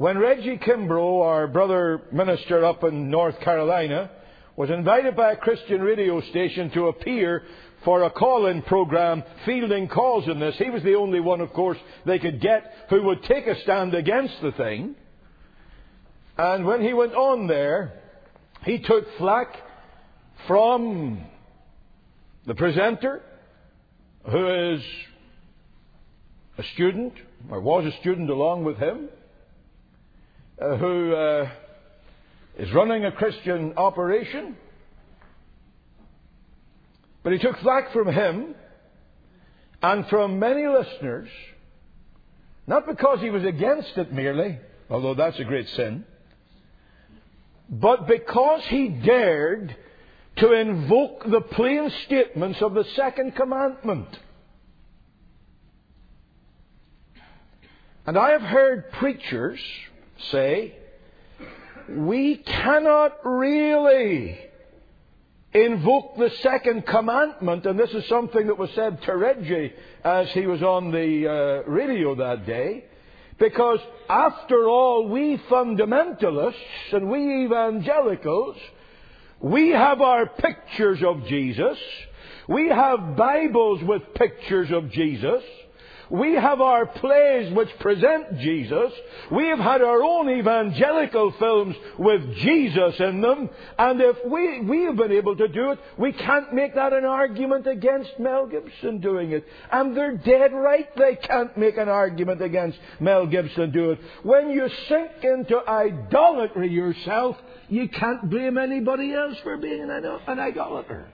When Reggie Kimbrough, our brother minister up in North Carolina, was invited by a Christian radio station to appear for a call-in program fielding calls in this, he was the only one, of course, they could get who would take a stand against the thing. And when he went on there, he took flack from the presenter, who is a student, or was a student along with him, uh, who uh, is running a Christian operation. But he took flack from him and from many listeners, not because he was against it merely, although that's a great sin, but because he dared to invoke the plain statements of the second commandment. And I have heard preachers say, we cannot really invoke the second commandment, and this is something that was said to Reggie as he was on the uh, radio that day, because after all, we fundamentalists and we evangelicals, we have our pictures of Jesus, we have Bibles with pictures of Jesus, we have our plays which present Jesus. We have had our own evangelical films with Jesus in them. And if we, we have been able to do it, we can't make that an argument against Mel Gibson doing it. And they're dead right they can't make an argument against Mel Gibson doing it. When you sink into idolatry yourself, you can't blame anybody else for being an, an idolater.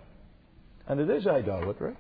And it is idolatry.